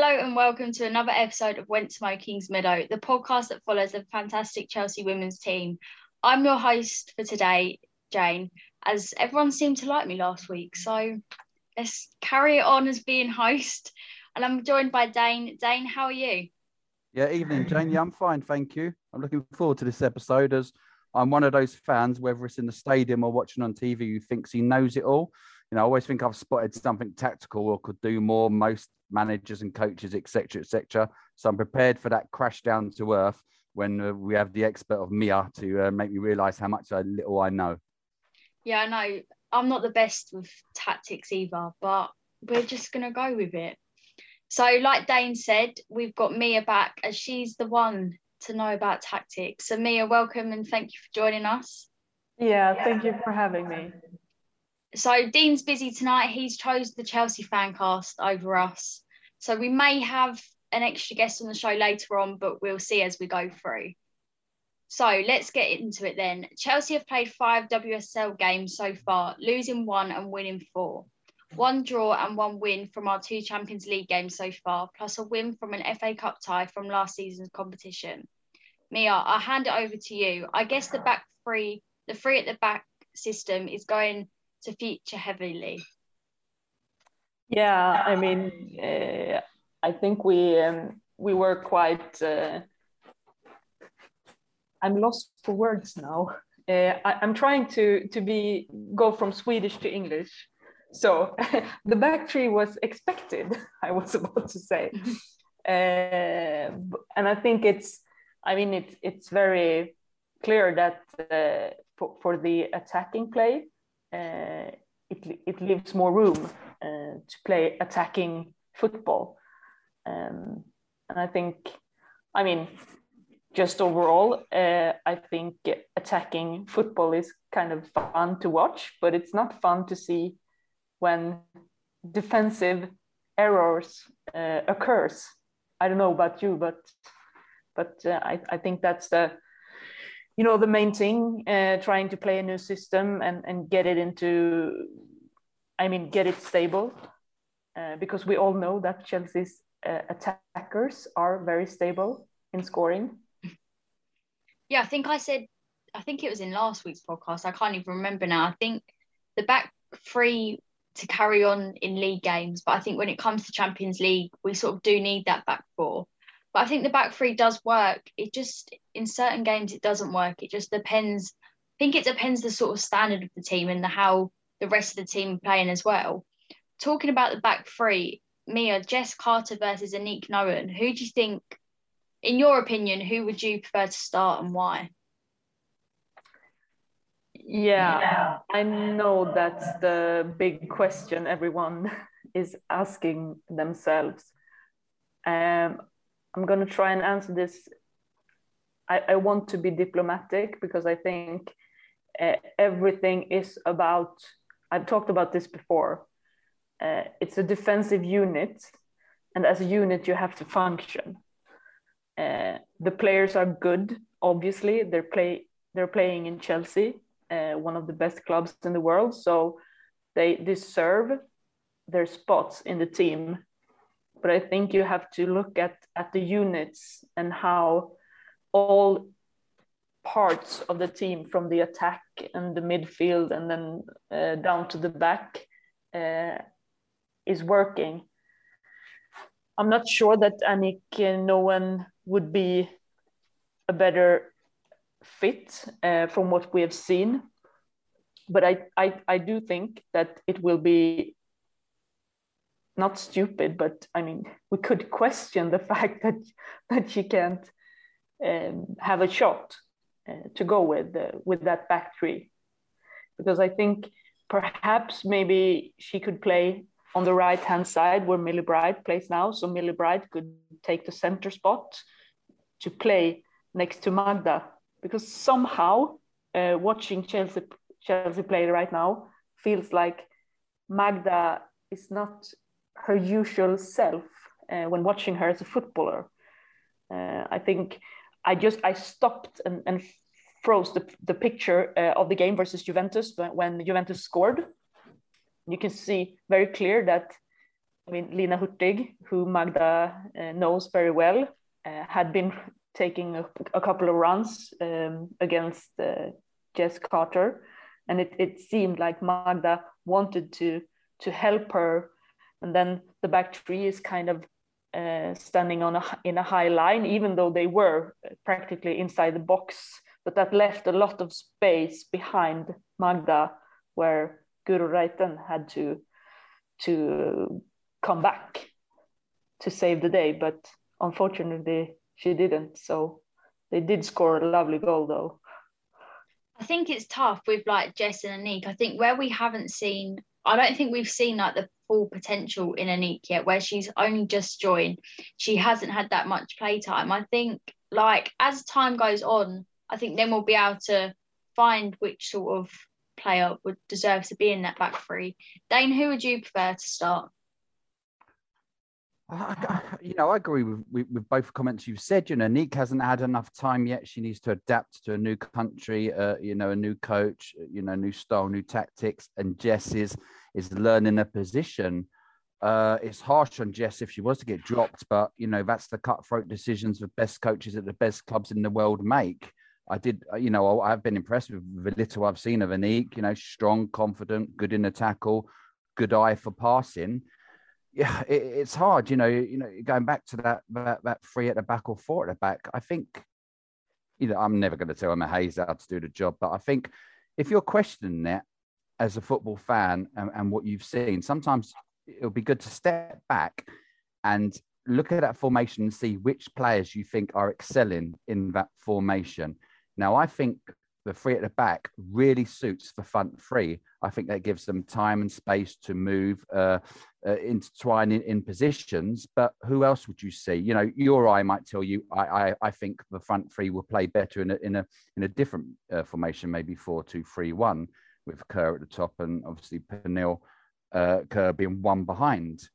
Hello and welcome to another episode of Wentzmo Kings Meadow, the podcast that follows the fantastic Chelsea women's team. I'm your host for today, Jane, as everyone seemed to like me last week. So let's carry it on as being host. And I'm joined by Dane. Dane, how are you? Yeah, evening, Jane. Yeah, I'm fine, thank you. I'm looking forward to this episode as I'm one of those fans, whether it's in the stadium or watching on TV, who thinks he knows it all. You know, I always think I've spotted something tactical or could do more. Most managers and coaches, etc., etc. So I'm prepared for that crash down to earth when uh, we have the expert of Mia to uh, make me realise how much I, little I know. Yeah, I know. I'm not the best with tactics either, but we're just going to go with it. So, like Dane said, we've got Mia back as she's the one to know about tactics. So, Mia, welcome and thank you for joining us. Yeah, thank you for having me. So, Dean's busy tonight. He's chose the Chelsea fan cast over us. So, we may have an extra guest on the show later on, but we'll see as we go through. So let's get into it then. Chelsea have played five WSL games so far, losing one and winning four. One draw and one win from our two Champions League games so far, plus a win from an FA Cup tie from last season's competition. Mia, I'll hand it over to you. I guess the back three, the three at the back system is going to feature heavily. Yeah, I mean, uh, I think we um, we were quite. Uh, I'm lost for words now. Uh, I, am trying to to be go from Swedish to English. So the back three was expected. I was about to say, uh, and I think it's. I mean, it's it's very clear that uh, for, for the attacking play, it it leaves more room uh, to play attacking football. Um, and I think, I mean, just overall, uh, I think attacking football is kind of fun to watch, but it's not fun to see when defensive errors uh, occurs. I don't know about you, but but uh, I, I think that's the you know the main thing. Uh, trying to play a new system and and get it into, I mean, get it stable, uh, because we all know that Chelsea's uh, attackers are very stable in scoring. Yeah, I think I said, I think it was in last week's podcast. I can't even remember now. I think the back three to carry on in league games, but I think when it comes to Champions League, we sort of do need that back four. But I think the back three does work. It just in certain games it doesn't work. It just depends. I think it depends the sort of standard of the team and the how the rest of the team are playing as well. Talking about the back three, Mia, Jess Carter versus Aniek Nouwen. Who do you think, in your opinion, who would you prefer to start and why? Yeah, yeah, I know that's the big question everyone is asking themselves. Um, I'm going to try and answer this. I, I want to be diplomatic because I think uh, everything is about, I've talked about this before. Uh, it's a defensive unit, and as a unit, you have to function. Uh, the players are good, obviously. They're play they're playing in Chelsea, uh, one of the best clubs in the world, so they deserve their spots in the team. But I think you have to look at at the units and how all parts of the team from the attack and the midfield and then uh, down to the back uh, is working. I'm not sure that Aniek Aniek Nouwen would be a better fit uh, from what we have seen. But I, I, I do think that it will be not stupid, but I mean, we could question the fact that that she can't um, have a shot uh, to go with uh, with that back three, because I think perhaps maybe she could play on the right hand side where Millie Bright plays now, so Millie Bright could take the center spot to play next to Magda, because somehow uh, watching Chelsea Chelsea play right now feels like Magda is not her usual self uh, when watching her as a footballer. Uh, I think I just I stopped and, and froze the, the picture uh, of the game versus Juventus when, when, Juventus scored. You can see very clear that I mean Lina Hurtig, who Magda uh, knows very well, uh, had been taking a, a couple of runs um, against Jess Carter, and it, it seemed like Magda wanted to to help her, and then the back three is kind of uh, standing on a in a high line, even though they were practically inside the box. But that left a lot of space behind Magda, where Guro Reiten had to to come back to save the day. But unfortunately, she didn't. So they did score a lovely goal, though. I think it's tough with like Jess and Aniek. I think where we haven't seen, I don't think we've seen like the full potential in Aniek yet, where she's only just joined. She hasn't had that much playtime. I think, like, as time goes on, I think then we'll be able to find which sort of player would deserve to be in that back three. Dane, who would you prefer to start? I, you know, I agree with, with, with, both comments you've said. You know, Nick hasn't had enough time yet. She needs to adapt to a new country, uh, you know, a new coach, you know, new style, new tactics. And Jess is is learning a position. Uh, it's harsh on Jess if she was to get dropped, but you know that's the cutthroat decisions the best coaches at the best clubs in the world make. I did, uh, you know, I've been impressed with the little I've seen of Aniek. You know, strong, confident, good in the tackle, good eye for passing. Yeah, it, it's hard, you know. You know, going back to that that that three at the back or four at the back. I think, you know, I'm never going to tell Emma Hayes how to do the job, but I think if you're questioning that, as a football fan and, and what you've seen, sometimes it'll be good to step back and look at that formation and see which players you think are excelling in that formation. Now, I think the three at the back really suits the front three. I think that gives them time and space to move, uh, uh, intertwine in, in, positions. But who else would you see? You know, your eye might tell you. I, I, I think the front three will play better in a in a in a different uh, formation, maybe four two three one with Kerr at the top and obviously Pernille uh, Kerr being one behind.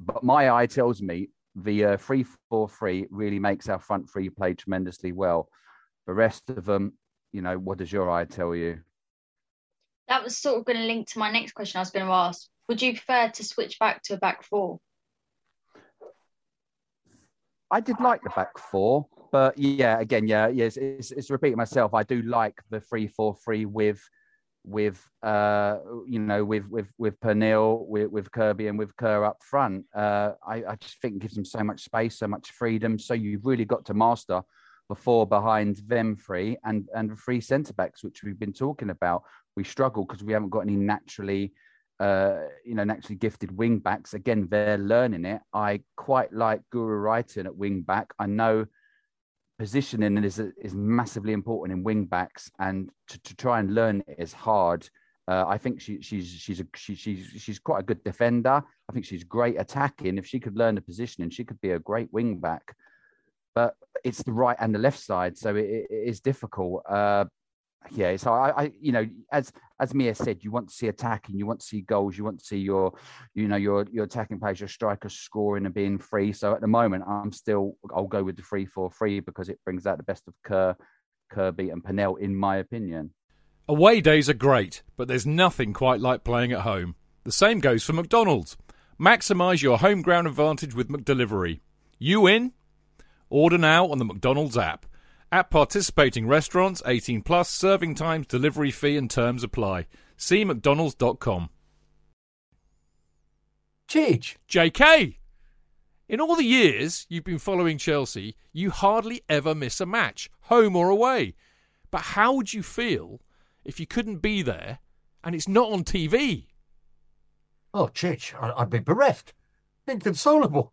But my eye tells me the uh, 3 4 3 really makes our front three play tremendously well. The rest of them, you know, what does your eye tell you? That was sort of going to link to my next question I was going to ask. Would you prefer to switch back to a back four? I did like the back four, but yeah, again, yeah, yes, it's, it's repeating myself. I do like the three four three with with uh, you know with with with Pernille, with, with Kirby, and with Kerr up front. Uh, I, I just think it gives them so much space, so much freedom. So you've really got to master before behind them three and and three centre backs, which we've been talking about. We struggle because we haven't got any naturally. Uh, you know, naturally gifted wing backs. Again, they're learning it. I quite like Guro Reiten at wing back. I know positioning is is massively important in wing backs, and to, to try and learn it is hard. Uh, I think she, she's she's a, she, she's she's quite a good defender. I think she's great attacking. If she could learn the positioning, she could be a great wing back. It's the right and the left side, so it, it is difficult. Uh, yeah, so I, I, you know, as as Mia said, you want to see attacking, you want to see goals, you want to see your, you know, your your attacking players, your strikers scoring and being free. So at the moment, I'm still, I'll go with the three four three because it brings out the best of Kerr, Kirby, and Pernille, in my opinion. Away days are great, but there's nothing quite like playing at home. The same goes for McDonald's. Maximise your home ground advantage with McDelivery. You in? Order now on the McDonald's app. At participating restaurants, 18 plus, serving times, delivery fee and terms apply. See mcdonalds.com. Chidge. JK! In all the years you've been following Chelsea, you hardly ever miss a match, home or away. But how would you feel if you couldn't be there and it's not on TV? Oh, Chidge, I'd be bereft, inconsolable.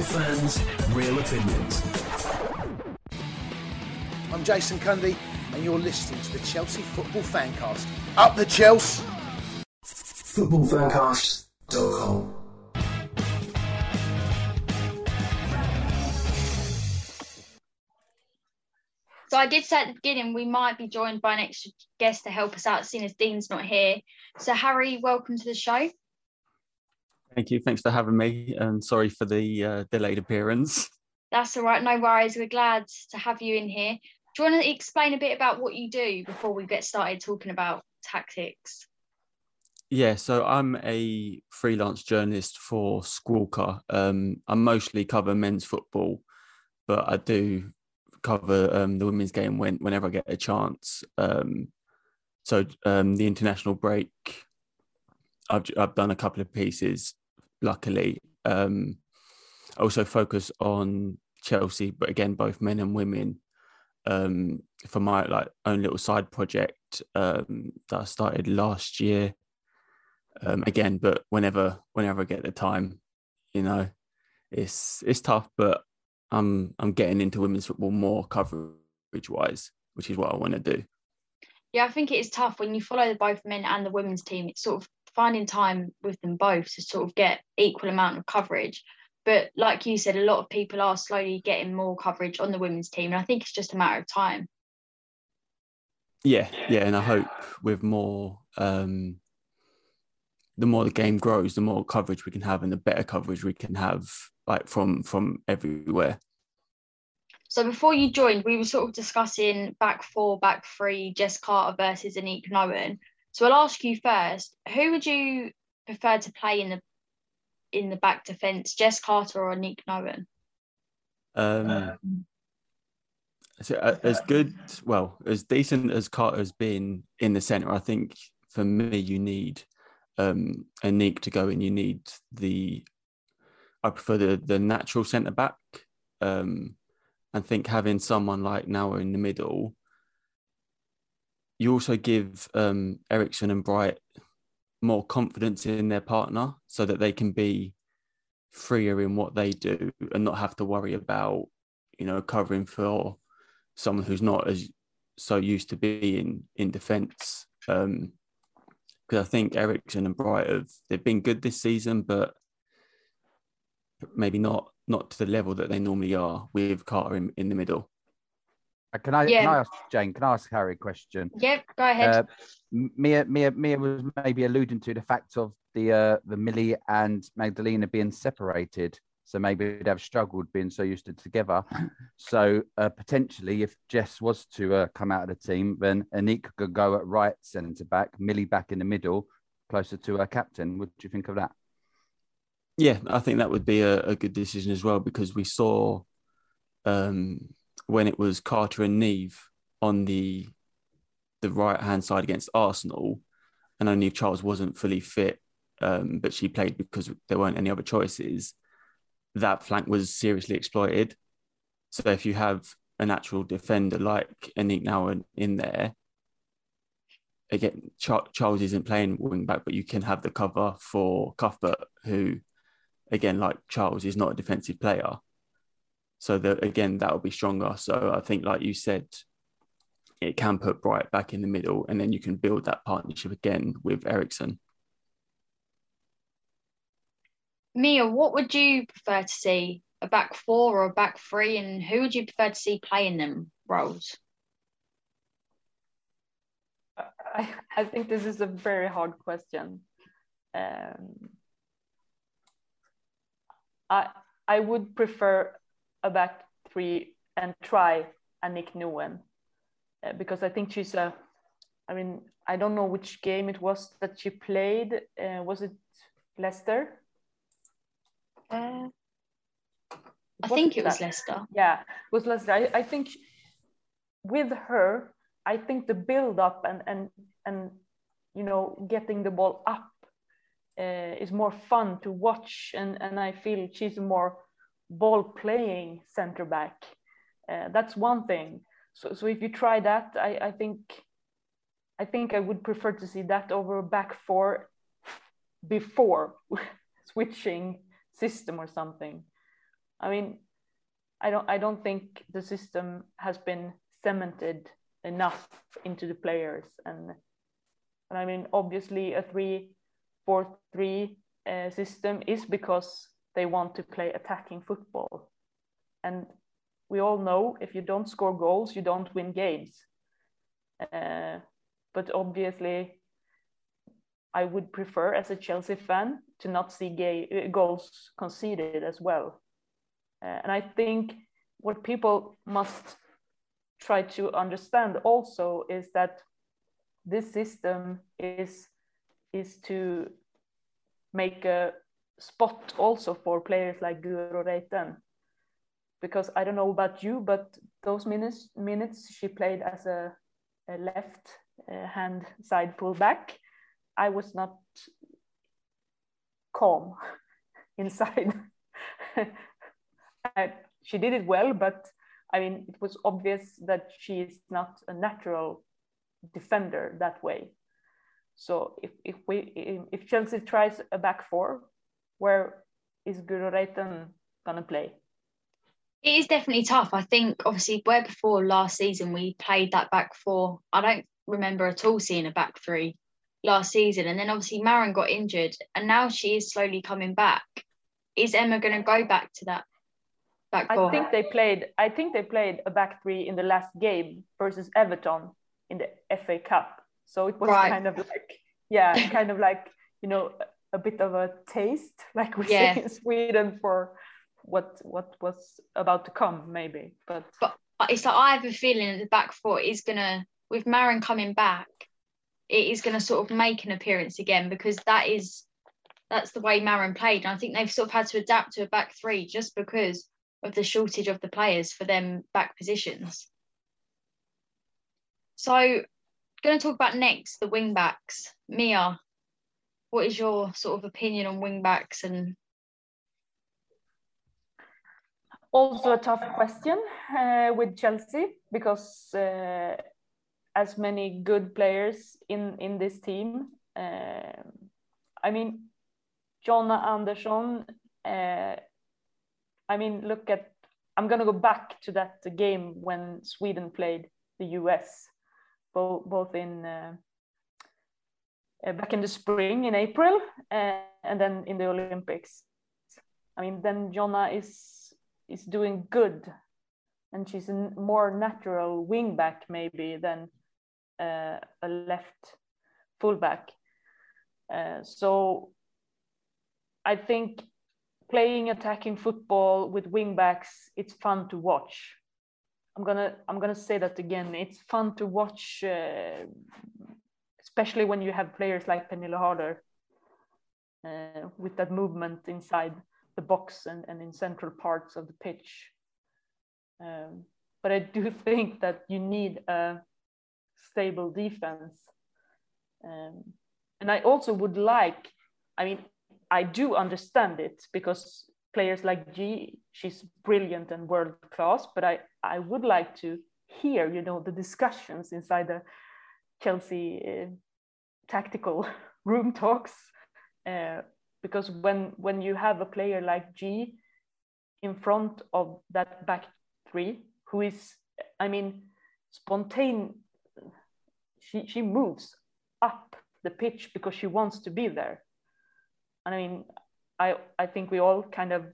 Real fans, real opinions. I'm Jason Cundy, and you're listening to the Chelsea Football Fancast. Up the Chelsea! Footballfancast.com. So I did say at the beginning we might be joined by an extra guest to help us out, seeing as Dean's not here. So Harry, welcome to the show. Thank you. Thanks for having me, and sorry for the uh, delayed appearance. That's all right, no worries. We're glad to have you in here. Do you want to explain a bit about what you do before we get started talking about tactics? Yeah, so I'm a freelance journalist for Squawka. Um, I mostly cover men's football, but I do cover um, the women's game when whenever I get a chance. Um, so um, the international break, I've I've done a couple of pieces. Luckily, um, I also focus on Chelsea, but again, both men and women. Um, for my like own little side project um, that I started last year. Um, again, but whenever whenever I get the time, you know, it's it's tough, but I'm I'm getting into women's football more coverage wise, which is what I want to do. Yeah, I think it is tough when you follow both men and the women's team. It's sort of finding time with them both to sort of get equal amount of coverage. But like you said, a lot of people are slowly getting more coverage on the women's team, and I think it's just a matter of time. Yeah, yeah, and I hope with more, um, the more the game grows, the more coverage we can have, and the better coverage we can have, like from from everywhere. So before you joined, we were sort of discussing back four, back three, Jess Carter versus Aniek Nouwen. So I'll ask you first, who would you prefer to play in the in the back defence, Jess Carter or Aniek Nouwen? Um, so uh, as good, well, as decent as Carter's been in the centre, I think for me you need um, Aniek to go in. You need the, I prefer the the natural centre back. Um, and think having someone like Noah in the middle, you also give um, Eriksson and Bright more confidence in their partner so that they can be freer in what they do and not have to worry about, you know, covering for someone who's not as so used to being in defence. Um, because I think Eriksson and Bright have they've been good this season, but maybe not not to the level that they normally are with Carter in, in the middle. Uh, Can I, Yeah. can I ask Jane? Can I ask Harry a question? Yep, go ahead. Uh, Mia, Mia, Mia was maybe alluding to the fact of the uh, the Millie and Magdalena being separated. So maybe they'd have struggled being so used to together. So uh, potentially, if Jess was to uh, come out of the team, then Anika could go at right centre back, Millie back in the middle, closer to her captain. What do you think of that? Yeah, I think that would be a, a good decision as well because we saw um, when it was Carter and Niamh on the the right hand side against Arsenal, and I knew Charles wasn't fully fit, um, but she played because there weren't any other choices. That flank was seriously exploited. So if you have a natural defender like Anik now in, there, again, Char- Charles isn't playing wing back, but you can have the cover for Cuthbert, who, again, like Charles, is not a defensive player. So that again, that will be stronger. So I think, like you said, it can put Bright back in the middle, and then you can build that partnership again with Eriksson. Mia, what would you prefer to see? A back four or a back three? And who would you prefer to see playing them roles? I, I think this is a very hard question. Um, I I would prefer a back three and try Aniek Nouwen uh, because I think she's a. I mean, I don't know which game it was that she played. Uh, was it Leicester? Uh, I Was think it it was that? Leicester. Yeah, with Leicester. I, I think with her, I think the build up and and and you know getting the ball up uh, is more fun to watch, and and I feel she's more ball playing center back. Uh, that's one thing. So so if you try that, I I think I think I would prefer to see that over back four before switching system or something. I mean, I don't I don't think the system has been cemented enough into the players and and I mean obviously a three four three uh, system is because they want to play attacking football. And we all know if you don't score goals you don't win games. Uh, but obviously I would prefer as a Chelsea fan to not see gay, uh, goals conceded as well. Uh, and I think what people must try to understand also is that this system is is to make a spot also for players like Guro Reiten. Because I don't know about you, but those minutes minutes she played as a, a left uh, hand side pullback, I was not calm inside. I, she did it well, but I mean, it was obvious that she is not a natural defender that way. So if, if we if Chelsea tries a back four, where is Guro Reiten gonna play? It is definitely tough. I think obviously where before last season we played that back four. I don't remember at all seeing a back three last season. And then obviously Maren got injured and now she is slowly coming back. Is Emma gonna go back to that back four? I think they played. I think they played a back three in the last game versus Everton in the FA Cup. So it was Right. kind of like, yeah, kind of like you know a bit of a taste, like we Yeah. say in Sweden for what what was about to come, maybe. But it's like I have a feeling that the back four is gonna with Maren coming back, it is gonna sort of make an appearance again because that is that's the way Maren played. And I think they've sort of had to adapt to a back three just because of the shortage of the players for them back positions. So gonna talk about next the wing backs. Mia, what is your sort of opinion on wing backs and also a tough question uh, with Chelsea because uh, as many good players in in this team. Uh, I mean, Jonna Andersson. Uh, I mean, look at. I'm gonna go back to that game when Sweden played the US, both both in uh, back in the spring in April uh, and then in the Olympics. I mean, then Jonna is is doing good, and she's a more natural wingback maybe than uh, a left fullback. Uh, so I think playing attacking football with wingbacks, it's fun to watch. I'm gonna I'm gonna say that again. It's fun to watch, uh, especially when you have players like Pernille Harder uh, with that movement inside the box and, and in central parts of the pitch. Um, but I do think that you need a stable defense. Um, and I also would like, I mean, I do understand it because players like Ji, she's brilliant and world class, but I, I would like to hear, you know, the discussions inside the Chelsea uh, tactical room talks. Uh, because when when you have a player like Ji in front of that back three, who is, I mean, spontaneous, she, she moves up the pitch because she wants to be there. And I mean, I I think we all kind of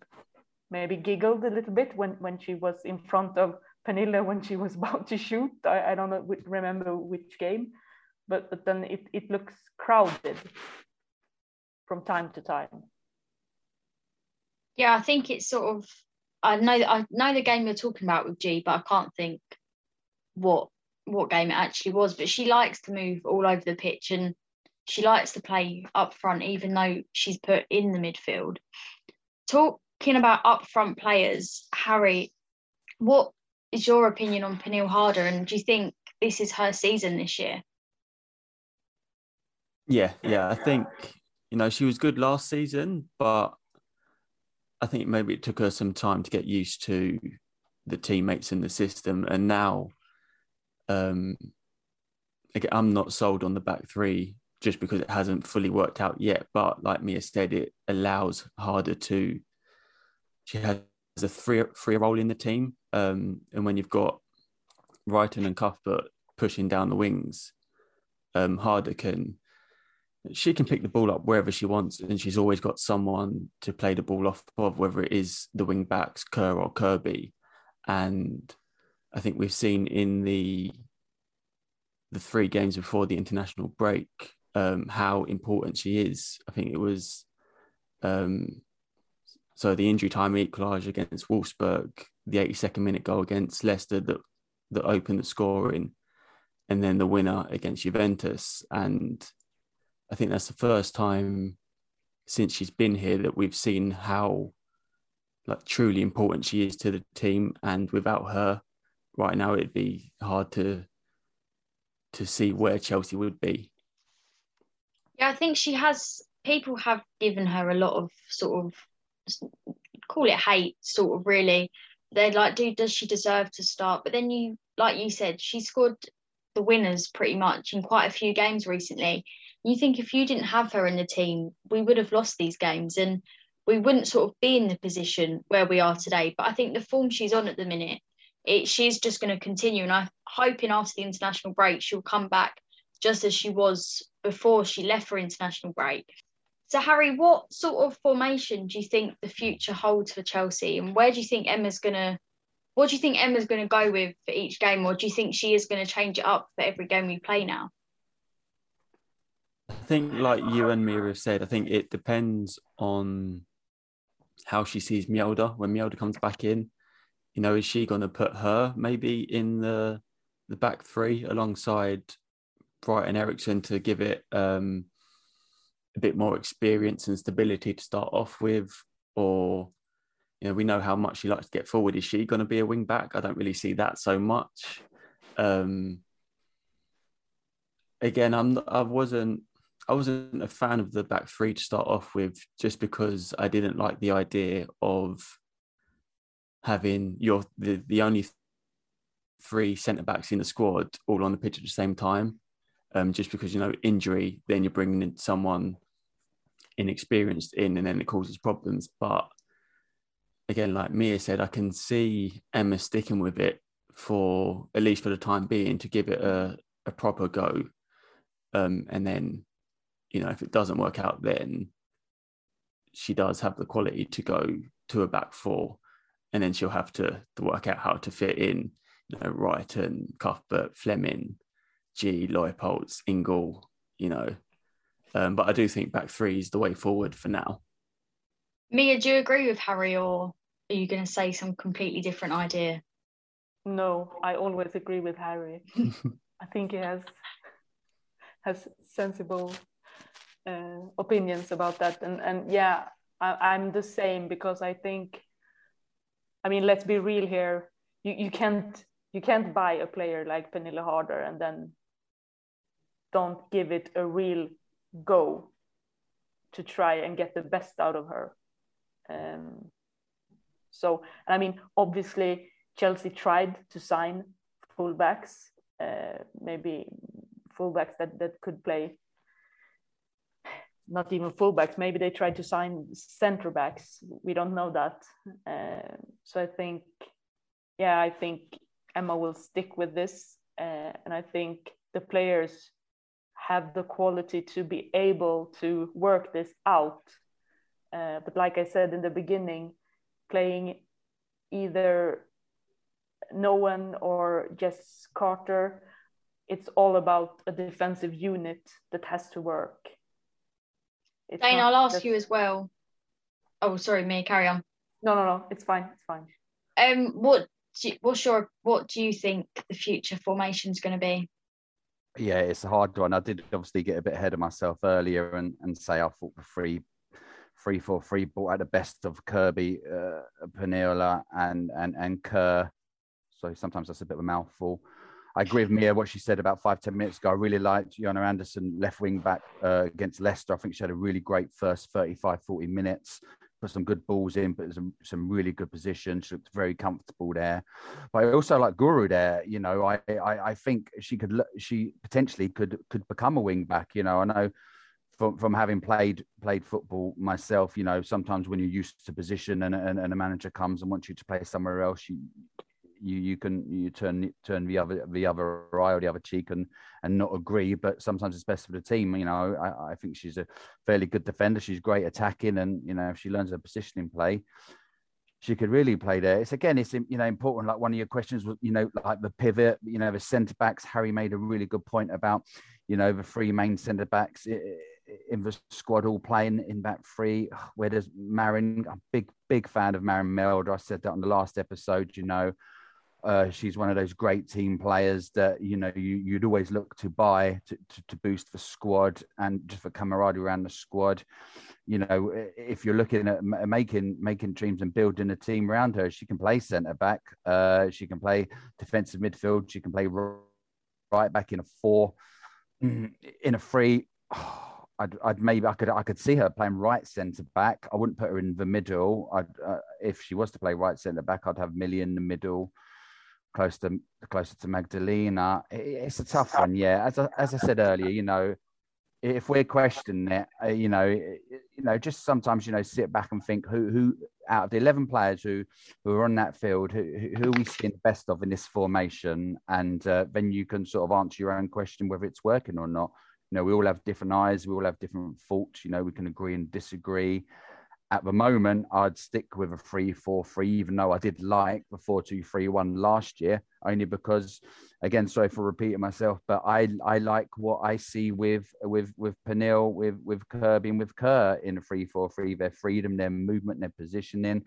maybe giggled a little bit when when she was in front of Pernille when she was about to shoot. I, I don't know, remember which game, but but then it it looks crowded from time to time. Yeah, I think it's sort of I know I know the game you're talking about with Ji, but I can't think what what game it actually was. But she likes to move all over the pitch and she likes to play up front, even though she's put in the midfield. Talking about up front players, Harry, what is your opinion on Pernille Harder, and do you think this is her season this year? Yeah, yeah, I think you know she was good last season, but I think maybe it took her some time to get used to the teammates in the system, and now, um, again, I'm not sold on the back three just because it hasn't fully worked out yet. But like Mia said, it allows Harder to. She has a free free role in the team, um, and when you've got Reiten and Cuthbert pushing down the wings, um, Harder can. She can pick the ball up wherever she wants, and she's always got someone to play the ball off of, whether it is the wing backs, Kerr or Kirby. And I think we've seen in the the three games before the international break um, how important she is. I think it was um, so the injury time equaliser against Wolfsburg, the 82nd minute goal against Leicester that that opened the scoring, and then the winner against Juventus. And I think that's the first time since she's been here that we've seen how like truly important she is to the team. And without her, right now it'd be hard to to see where Chelsea would be. Yeah, I think she has. People have given her a lot of sort of call it hate, sort of really. They're like, do does she deserve to start? But then you, like you said, she scored the winners pretty much in quite a few games recently. You think if you didn't have her in the team, we would have lost these games and we wouldn't sort of be in the position where we are today. But I think the form she's on at the minute, it, she's just going to continue. And I'm hoping after the international break, she'll come back just as she was before she left for international break. So, Harry, what sort of formation do you think the future holds for Chelsea, and where do you think Emma's gonna? What do you think Emma's going to go with for each game, or do you think she is going to change it up for every game we play now? I think, like you and Mira have said, I think it depends on how she sees Mjelde when Mjelde comes back in. You know, is she going to put her maybe in the the back three alongside Brighton Eriksson to give it um, a bit more experience and stability to start off with, or you know, we know how much she likes to get forward. Is she going to be a wing back? I don't really see that so much. Um, again, I'm I wasn't I wasn't a fan of the back three to start off with, just because I didn't like the idea of having your the, the only three centre backs in the squad all on the pitch at the same time um, just because you know injury, then you're bringing in someone inexperienced in, and then it causes problems. But again, like Mia said, I can see Emma sticking with it for at least for the time being to give it a, a proper go. Um, and then, you know, if it doesn't work out, then she does have the quality to go to a back four, and then she'll have to, to work out how to fit in, you know, Cuthbert, Fleming, Ji, Leupolz, Ingle, you know. Um, but I do think back three is the way forward for now. Mia, do you agree with Harry, or are you going to say some completely different idea? No, I always agree with Harry. I think he has has sensible uh, opinions about that, and and yeah, I, I'm the same because I think, I mean, let's be real here. You you can't you can't buy a player like Pernille Harder and then don't give it a real go to try and get the best out of her. Um, so, I mean, obviously, Chelsea tried to sign fullbacks, uh, maybe fullbacks that, that could play, not even fullbacks, maybe they tried to sign center backs. We don't know that. Uh, so I think, yeah, I think Emma will stick with this. Uh, and I think the players have the quality to be able to work this out. Uh, but like I said in the beginning, playing either Nouwen or Jess Carter, it's all about a defensive unit that has to work. It's Dane, I'll ask just... you as well. Oh, sorry, me. Carry on. No, no, no. It's fine. It's fine. Um, what do you, what's your what do you think the future formation is going to be? Yeah, it's a hard one. I did obviously get a bit ahead of myself earlier and, and say I thought the three three four three brought out the best of Kirby, uh, Pernille, and and and Kerr. So sometimes that's a bit of a mouthful. I agree with Mia what she said about five ten minutes ago. I really liked Jonna Andersson, left wing back uh, against Leicester. I think she had a really great first 35, 40 minutes put some good balls in, but some some really good positions. She looked very comfortable there. But I also like Guro there. You know, I I, I think she could she potentially could could become a wing back. You know, I know from from having played played football myself, you know, sometimes when you're used to position and, and, and a manager comes and wants you to play somewhere else, you you you can you turn turn the other the other eye or the other cheek and and not agree. But sometimes it's best for the team. You know, I, I think she's a fairly good defender. She's great attacking, and you know, if she learns her positioning play, she could really play there. It's again, it's you know important. Like one of your questions was, you know, like the pivot. You know, the centre backs. Harry made a really good point about, you know, the three main centre backs in the squad all playing in back three. Where does Maren? I'm a big big fan of Maren Mjelde. I said that on the last episode. You know, uh, she's one of those great team players that you know you, would always look to buy to, to, to, boost the squad and just for camaraderie around the squad. You know, if you're looking at making making dreams and building a team around her, she can play centre back. Uh, she can play defensive midfield. She can play right back in a four, in a three. I'd, I'd, maybe I could I could see her playing right centre back. I wouldn't put her in the middle. I'd, uh, if she was to play right centre back, I'd have Millie in the middle close to closer to Magdalena. It's a tough one, yeah. As I, as I said earlier, you know, if we're questioning it, uh, you know, you know, just sometimes you know, sit back and think who who out of the eleven players who who are on that field, who who are we seeing the best of in this formation, and uh, then you can sort of answer your own question whether it's working or not. You know, we all have different eyes, we all have different thoughts You know, we can agree and disagree at the moment, I'd stick with a 3 4 3, even though I did like the 4 2 3 1 last year, only because, again, sorry for repeating myself, but I I like what I see with with with Pernille, with with Kirby, and with Kerr in a 3 4 3, their freedom, their movement, their positioning.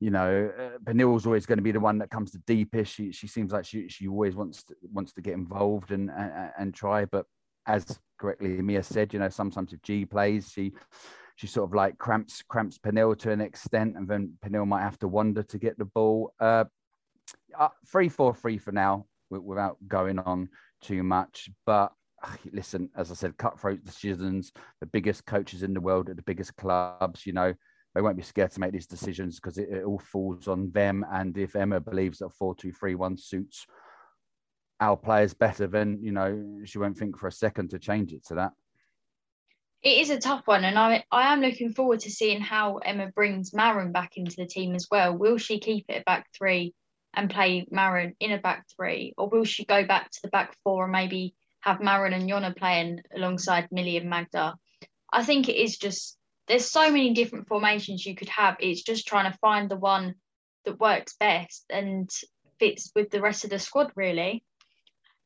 You know, uh, Pernille's always going to be the one that comes to deepest. She, she seems like she, she always wants to, wants to get involved and, and, and try. But as correctly Mia said, you know, sometimes if Ji plays, she she sort of like cramps cramps Pernille to an extent, and then Pernille might have to wander to get the ball. Uh, uh, three four three for now, without going on too much. But listen, as I said, cutthroat decisions. The biggest coaches in the world at the biggest clubs, you know, they won't be scared to make these decisions because it, it all falls on them. And if Emma believes that four two three one suits our players better, then you know she won't think for a second to change it to that it is a tough one, and I I am looking forward to seeing how Emma brings Maren back into the team as well. Will she keep it back three and play Maren in a back three, or will she go back to the back four and maybe have Maren and Jonna playing alongside Millie and Magda? I think it is just there's so many different formations you could have. It's just trying to find the one that works best and fits with the rest of the squad, really.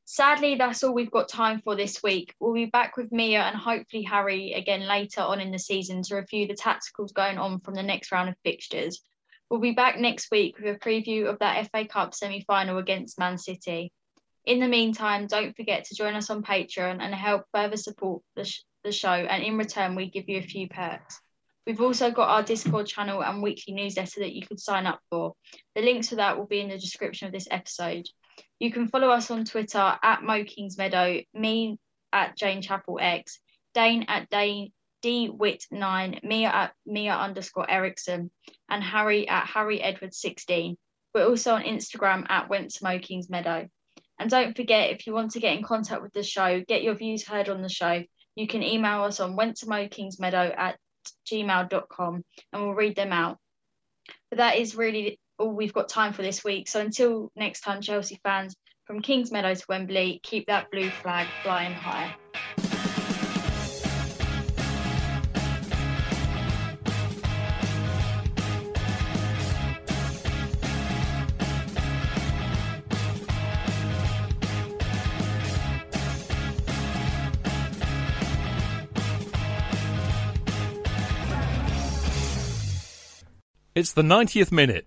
Sadly, that's all we've got time for this week. We'll be back with Mia and hopefully Harry again later on in the season to review the tacticals going on from the next round of fixtures. We'll be back next week with a preview of that FA Cup semi final against Man City. In the meantime, don't forget to join us on Patreon and help further support the, sh- the show. And in return, we give you a few perks. We've also got our Discord channel and weekly newsletter that you can sign up for. The links for that will be in the description of this episode. You can follow us on Twitter at Mo Kings Meadow, me at Jane Chapel X, Dane at Dane DWit9, Mia at Mia underscore Erickson, and Harry at Harry Edwards 16. We're also on Instagram at Went to Mo Kings Meadow. And don't forget, if you want to get in contact with the show, get your views heard on the show, you can email us on went to Meadow at gmail.com and we'll read them out. But that is really all we've got time for this week. So until next time, Chelsea fans, from Kings Meadow to Wembley, keep that blue flag flying high. It's the 90th minute.